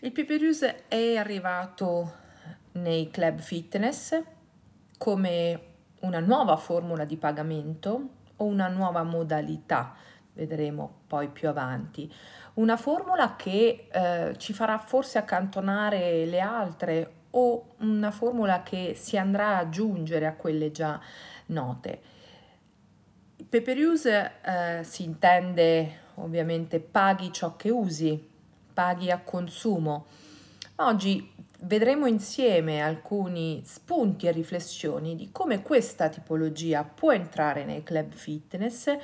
Il Paperuse è arrivato nei club fitness come una nuova formula di pagamento o una nuova modalità, vedremo poi più avanti. Una formula che eh, ci farà forse accantonare le altre o una formula che si andrà ad aggiungere a quelle già note. Pay per use eh, si intende ovviamente paghi ciò che usi, paghi a consumo. Oggi vedremo insieme alcuni spunti e riflessioni di come questa tipologia può entrare nei club fitness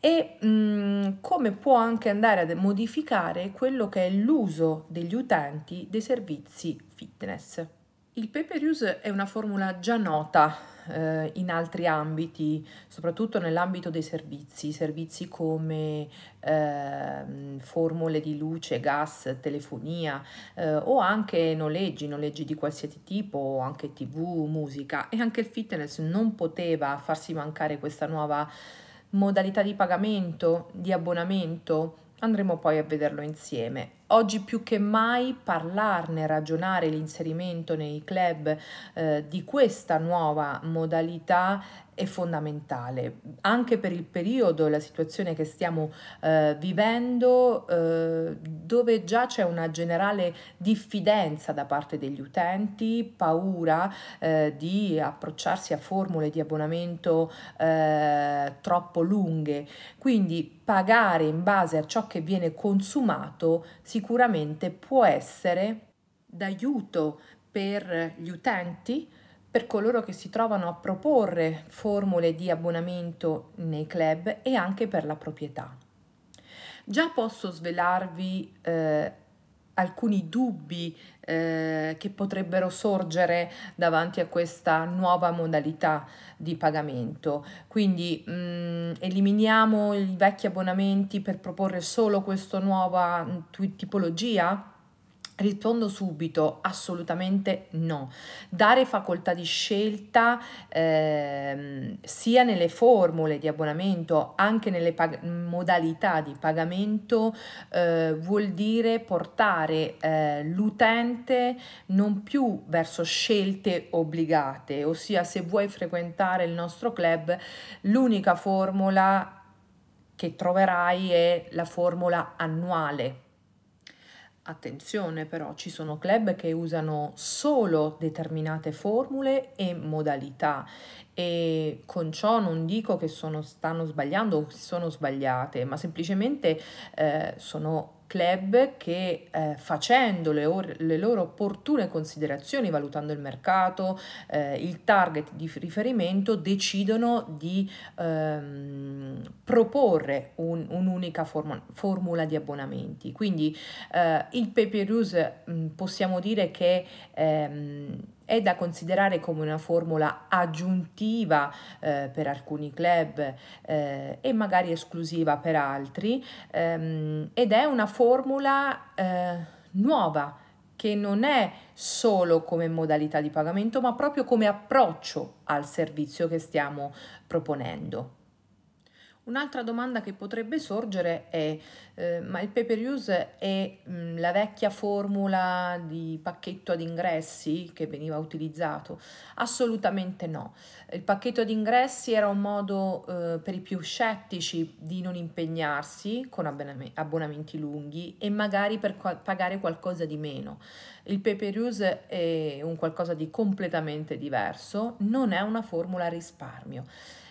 e mh, mm, come può anche andare a modificare quello che è l'uso degli utenti dei servizi fitness. Il pay per use è una formula già nota eh, in altri ambiti, soprattutto nell'ambito dei servizi, servizi come eh, formule di luce, gas, telefonia eh, o anche noleggi, noleggi di qualsiasi tipo, anche tv, musica e anche il fitness non poteva farsi mancare questa nuova modalità di pagamento, di abbonamento. Andremo poi a vederlo insieme. Oggi più che mai parlarne, ragionare l'inserimento nei club eh, di questa nuova modalità è fondamentale. Anche per il periodo la situazione che stiamo eh, vivendo eh, dove già c'è una generale diffidenza da parte degli utenti, paura eh, di approcciarsi a formule di abbonamento eh, troppo lunghe, quindi pagare in base a ciò che viene consumato sicuramente può essere d'aiuto per gli utenti, per coloro che si trovano a proporre formule di abbonamento nei club e anche per la proprietà. Già posso svelarvi eh, alcuni dubbi eh, che potrebbero sorgere davanti a questa nuova modalità di pagamento. Quindi mh, mm, eliminiamo i vecchi abbonamenti per proporre solo questa nuova mm, tipologia? Rispondo subito, assolutamente no. Dare facoltà di scelta ehm, sia nelle formule di abbonamento, anche nelle pag- modalità di pagamento, eh, vuol dire portare eh, l'utente non più verso scelte obbligate, ossia se vuoi frequentare il nostro club, l'unica formula che troverai è la formula annuale Attenzione però, ci sono club che usano solo determinate formule e modalità. E con ciò non dico che sono, stanno sbagliando o sono sbagliate, ma semplicemente eh, sono club che eh, facendo le, or- le, loro opportune considerazioni, valutando il mercato, eh, il target di riferimento, decidono di ehm, proporre un, un'unica form- formula di abbonamenti. Quindi eh, il pay per use mh, possiamo dire che ehm, è da considerare come una formula aggiuntiva eh, per alcuni club eh, e magari esclusiva per altri ehm, ed è una formula eh, nuova che non è solo come modalità di pagamento ma proprio come approccio al servizio che stiamo proponendo. Un'altra domanda che potrebbe sorgere è, eh, ma il pay per use è mh, mm, la vecchia formula di pacchetto ad ingressi che veniva utilizzato? Assolutamente no. Il pacchetto ad ingressi era un modo eh, per i più scettici di non impegnarsi con abbonamenti lunghi e magari per qua- pagare qualcosa di meno. Il pay per use è un qualcosa di completamente diverso, non è una formula risparmio.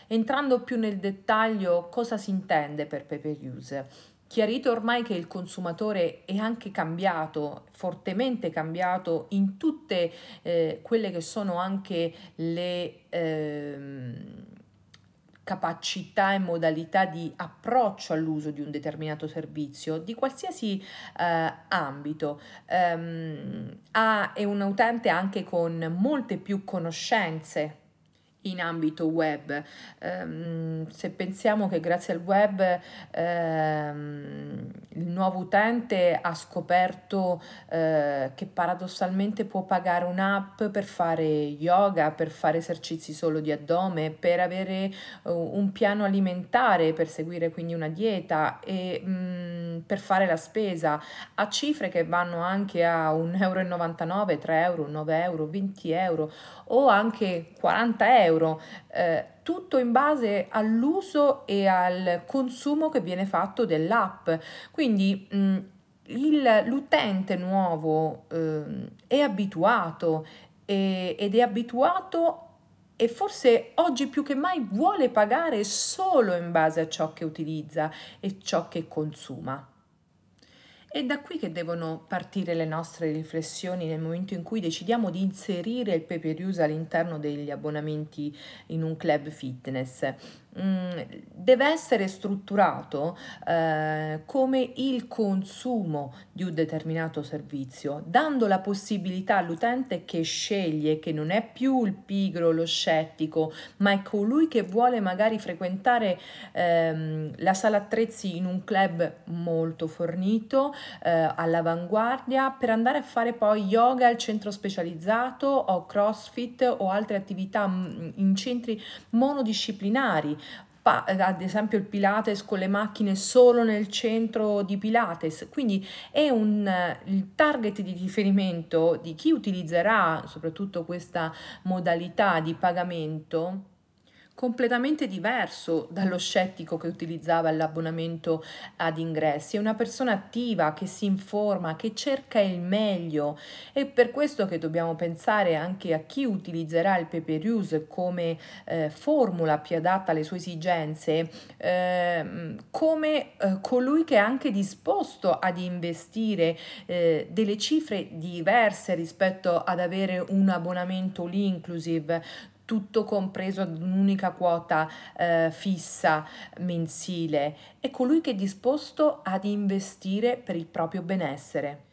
Entrando più nel dettaglio, cosa si intende per pay per use? Chiarito ormai che il consumatore è anche cambiato, fortemente cambiato in tutte eh, quelle che sono anche le eh, capacità e modalità di approccio all'uso di un determinato servizio, di qualsiasi eh, ambito. Um, ha, è un utente anche con molte più conoscenze in ambito web. Um, se pensiamo che grazie al web um, il nuovo utente ha scoperto uh, che paradossalmente può pagare un'app per fare yoga, per fare esercizi solo di addome, per avere uh, un piano alimentare, per seguire quindi una dieta e um, per fare la spesa a cifre che vanno anche a 1,99 euro, 3 euro, 9 euro, 20 euro o anche 40 euro, eh, tutto in base all'uso e al consumo che viene fatto dell'app. Quindi mh, il, l'utente nuovo eh, è abituato e, ed è abituato e forse oggi più che mai vuole pagare solo in base a ciò che utilizza e ciò che consuma. È da qui che devono partire le nostre riflessioni nel momento in cui decidiamo di inserire il pay per use all'interno degli abbonamenti in un club fitness. Mm, deve essere strutturato eh, come il consumo di un determinato servizio, dando la possibilità all'utente che sceglie, che non è più il pigro, lo scettico, ma è colui che vuole magari frequentare ehm, la sala attrezzi in un club molto fornito, eh, all'avanguardia, per andare a fare poi yoga al centro specializzato o crossfit o altre attività mm, in centri monodisciplinari pa- ad esempio il Pilates con le macchine solo nel centro di Pilates, quindi è un, il target di riferimento di chi utilizzerà soprattutto questa modalità di pagamento completamente diverso dallo scettico che utilizzava l'abbonamento ad ingressi, è una persona attiva che si informa, che cerca il meglio. E per questo che dobbiamo pensare anche a chi utilizzerà il pay per use come eh, formula più adatta alle sue esigenze, eh, come eh, colui che è anche disposto ad investire eh, delle cifre diverse rispetto ad avere un abbonamento all inclusive tutto compreso ad un'unica quota eh, fissa mensile, è colui che è disposto ad investire per il proprio benessere.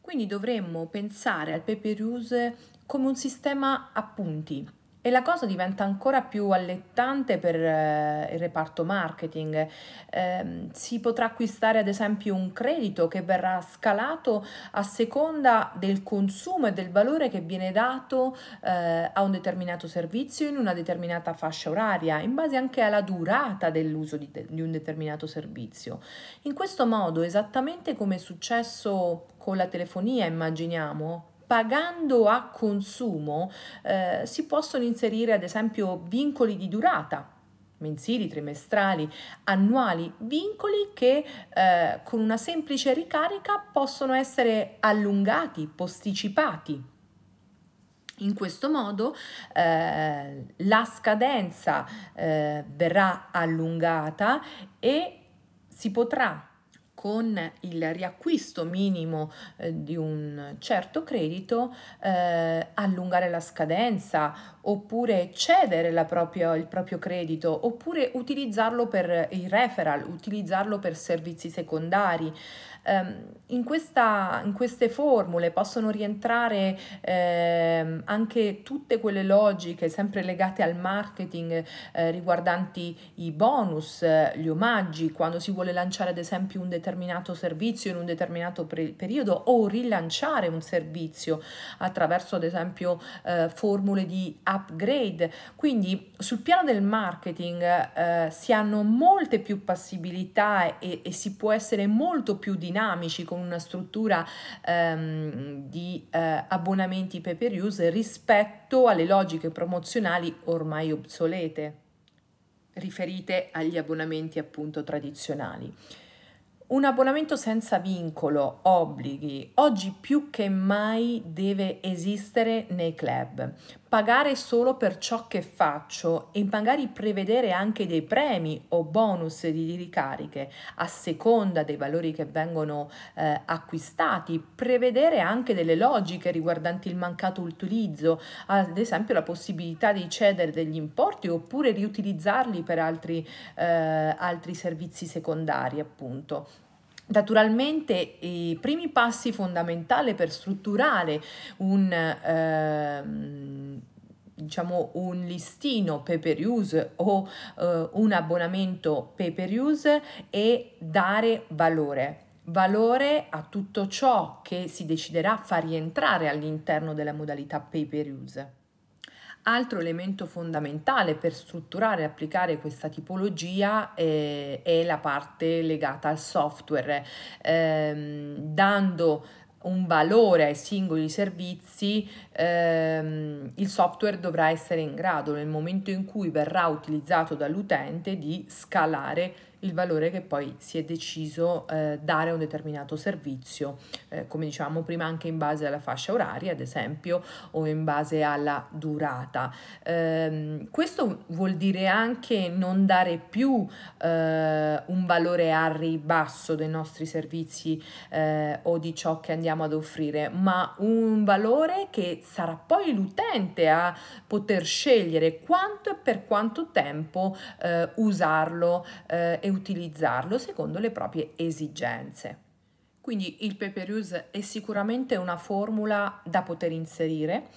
Quindi dovremmo pensare al pay use come un sistema a punti, e la cosa diventa ancora più allettante per eh, il reparto marketing. Eh, si potrà acquistare ad esempio un credito che verrà scalato a seconda del consumo e del valore che viene dato eh, a un determinato servizio in una determinata fascia oraria, in base anche alla durata dell'uso di, di un determinato servizio. In questo modo, esattamente come è successo con la telefonia, immaginiamo, pagando a consumo eh, si possono inserire ad esempio vincoli di durata mensili, trimestrali, annuali, vincoli che eh, con una semplice ricarica possono essere allungati, posticipati. In questo modo eh, la scadenza eh, verrà allungata e si potrà con il riacquisto minimo eh, di un certo credito eh, allungare la scadenza oppure cedere propria, il proprio credito oppure utilizzarlo per i referral, utilizzarlo per servizi secondari. Um, in, questa, in, queste formule possono rientrare eh, anche tutte quelle logiche sempre legate al marketing eh, riguardanti i bonus, gli omaggi, quando si vuole lanciare ad esempio un determinato servizio in un determinato pre- periodo o rilanciare un servizio attraverso ad esempio eh, formule di upgrade. Quindi sul piano del marketing eh, si hanno molte più possibilità e, e si può essere molto più dinamici dinamici con una struttura ehm, di eh, abbonamenti pay per use rispetto alle logiche promozionali ormai obsolete riferite agli abbonamenti appunto tradizionali. Un abbonamento senza vincolo, obblighi, oggi più che mai deve esistere nei club. Pagare solo per ciò che faccio e magari prevedere anche dei premi o bonus di ricariche a seconda dei valori che vengono eh, acquistati, prevedere anche delle logiche riguardanti il mancato utilizzo, ad esempio la possibilità di cedere degli importi oppure riutilizzarli per altri, eh, altri servizi secondari appunto. Naturalmente i primi passi fondamentali per strutturare un, eh, diciamo un listino pay per use o eh, un abbonamento pay per use è dare valore valore a tutto ciò che si deciderà far rientrare all'interno della modalità pay per use. Altro elemento fondamentale per strutturare e applicare questa tipologia è, è la parte legata al software, ehm, dando un valore ai singoli servizi, ehm, il software dovrà essere in grado nel momento in cui verrà utilizzato dall'utente di scalare il valore che poi si è deciso eh, dare a un determinato servizio, eh, come dicevamo prima anche in base alla fascia oraria ad esempio o in base alla durata. Eh, questo vuol dire anche non dare più eh, un valore a ribasso dei nostri servizi eh, o di ciò che andiamo ad offrire, ma un valore che sarà poi l'utente a poter scegliere quanto e per quanto tempo eh, usarlo e utilizzarlo secondo le proprie esigenze. Quindi il paper use è sicuramente una formula da poter inserire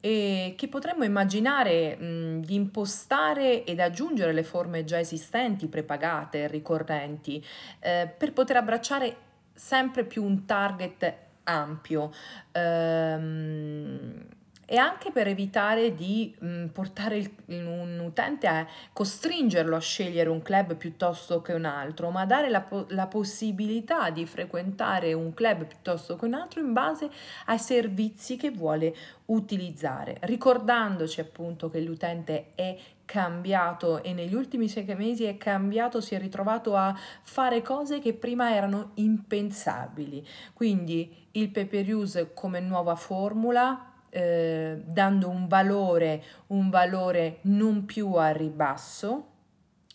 e che potremmo immaginare mh, di impostare ed aggiungere le forme già esistenti, prepagate, ricorrenti, eh, per poter abbracciare sempre più un target ampio. Ehm, e anche per evitare di mh, mm, portare il, un utente a costringerlo a scegliere un club piuttosto che un altro, ma dare la, la, possibilità di frequentare un club piuttosto che un altro in base ai servizi che vuole utilizzare, ricordandoci appunto che l'utente è cambiato e negli ultimi sei mesi è cambiato, si è ritrovato a fare cose che prima erano impensabili. Quindi il pay use come nuova formula eh, dando un valore, un valore non più a ribasso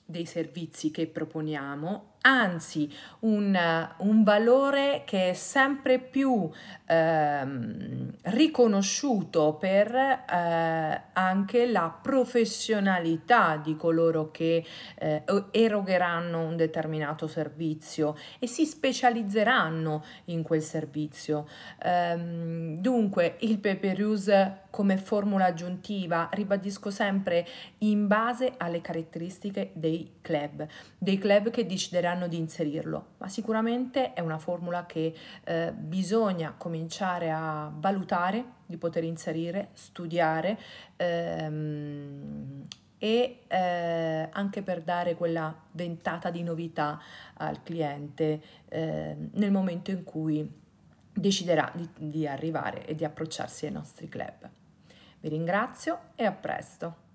dei servizi che proponiamo, anzi un, un valore che è sempre più ehm, riconosciuto per eh, anche la professionalità di coloro che eh, erogheranno un determinato servizio e si specializzeranno in quel servizio. Ehm, dunque il pay per use come formula aggiuntiva, ribadisco sempre, in base alle caratteristiche dei club, dei club che decideranno di inserirlo, ma sicuramente è una formula che eh, bisogna cominciare a valutare, di poter inserire, studiare ehm, e eh, anche per dare quella ventata di novità al cliente eh, nel momento in cui deciderà di, di arrivare e di approcciarsi ai nostri club. Vi ringrazio e a presto.